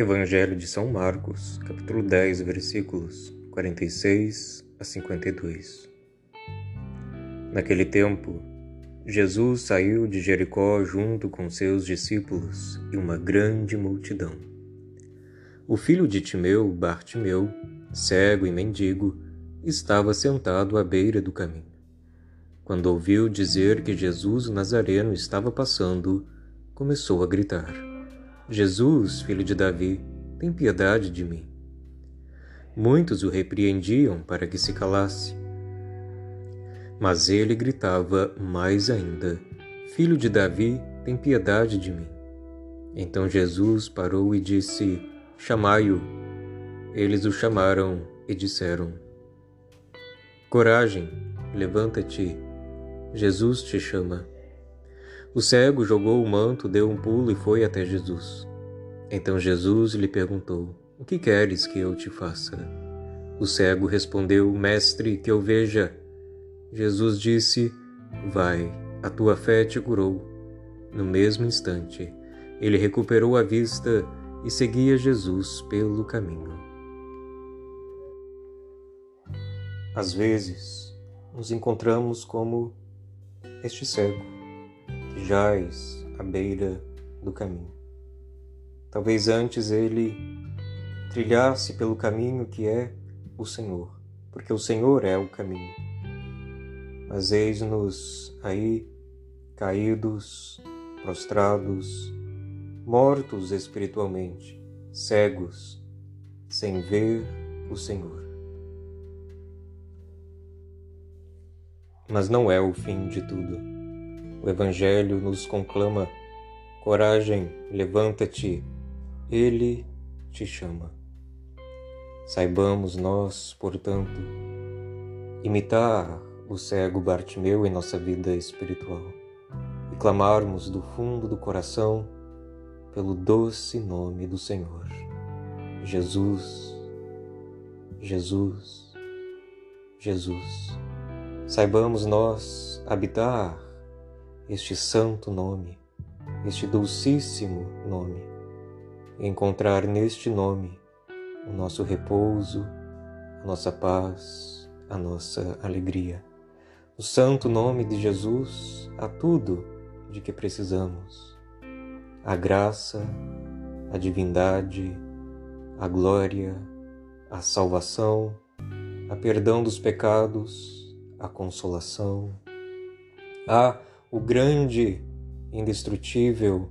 Evangelho de São Marcos, capítulo 10, versículos 46 a 52. Naquele tempo, Jesus saiu de Jericó junto com seus discípulos e uma grande multidão. O filho de Timeu, Bartimeu, cego e mendigo, estava sentado à beira do caminho. Quando ouviu dizer que Jesus o Nazareno estava passando, começou a gritar: Jesus, filho de Davi, tem piedade de mim. Muitos o repreendiam para que se calasse. Mas ele gritava mais ainda: Filho de Davi, tem piedade de mim. Então Jesus parou e disse: Chamai-o. Eles o chamaram e disseram: Coragem, levanta-te, Jesus te chama. O cego jogou o manto, deu um pulo e foi até Jesus. Então Jesus lhe perguntou: O que queres que eu te faça? O cego respondeu: Mestre, que eu veja. Jesus disse: Vai, a tua fé te curou. No mesmo instante, ele recuperou a vista e seguia Jesus pelo caminho. Às vezes, nos encontramos como este cego jaz à beira do caminho. Talvez antes ele trilhasse pelo caminho que é o Senhor, porque o Senhor é o caminho. Mas eis-nos aí caídos, prostrados, mortos espiritualmente, cegos, sem ver o Senhor. Mas não é o fim de tudo. O Evangelho nos conclama: coragem, levanta-te, Ele te chama. Saibamos nós, portanto, imitar o cego Bartimeu em nossa vida espiritual e clamarmos do fundo do coração pelo doce nome do Senhor. Jesus, Jesus, Jesus. Saibamos nós habitar este santo nome, este dulcíssimo nome, encontrar neste nome o nosso repouso, a nossa paz, a nossa alegria. O santo nome de Jesus há tudo de que precisamos: a graça, a divindade, a glória, a salvação, a perdão dos pecados, a consolação. Há o grande, indestrutível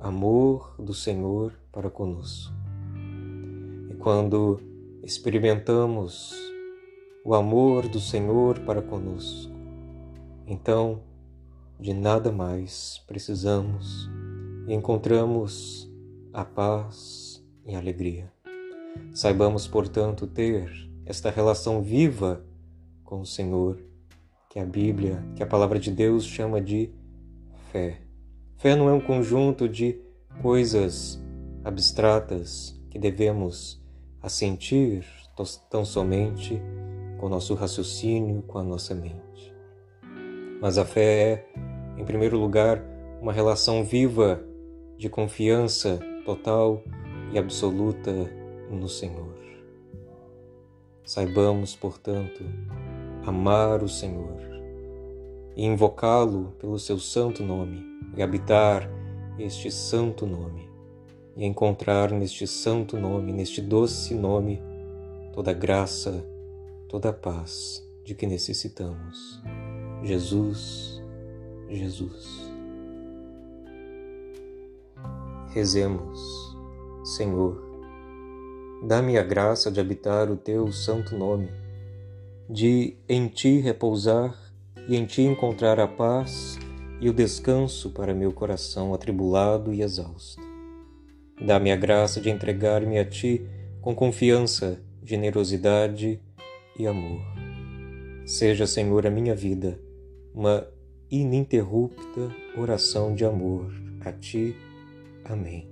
amor do Senhor para conosco. E quando experimentamos o amor do Senhor para conosco, então de nada mais precisamos e encontramos a paz e a alegria. Saibamos, portanto, ter esta relação viva com o Senhor, que a Bíblia, que a palavra de Deus chama de fé. Fé não é um conjunto de coisas abstratas que devemos assentir tão somente com o nosso raciocínio, com a nossa mente. Mas a fé é, em primeiro lugar, uma relação viva de confiança total e absoluta no Senhor. Saibamos, portanto, amar o Senhor e invocá-lo pelo seu santo nome e habitar este santo nome e encontrar neste santo nome, neste doce nome, toda a graça, toda a paz de que necessitamos. Jesus, Jesus. Rezemos, Senhor, dá-me a graça de habitar o teu santo nome de em ti repousar e em ti encontrar a paz e o descanso para meu coração atribulado e exausto. Dá-me a graça de entregar-me a ti com confiança, generosidade e amor. Seja, Senhor, a minha vida uma ininterrupta oração de amor a ti. Amém.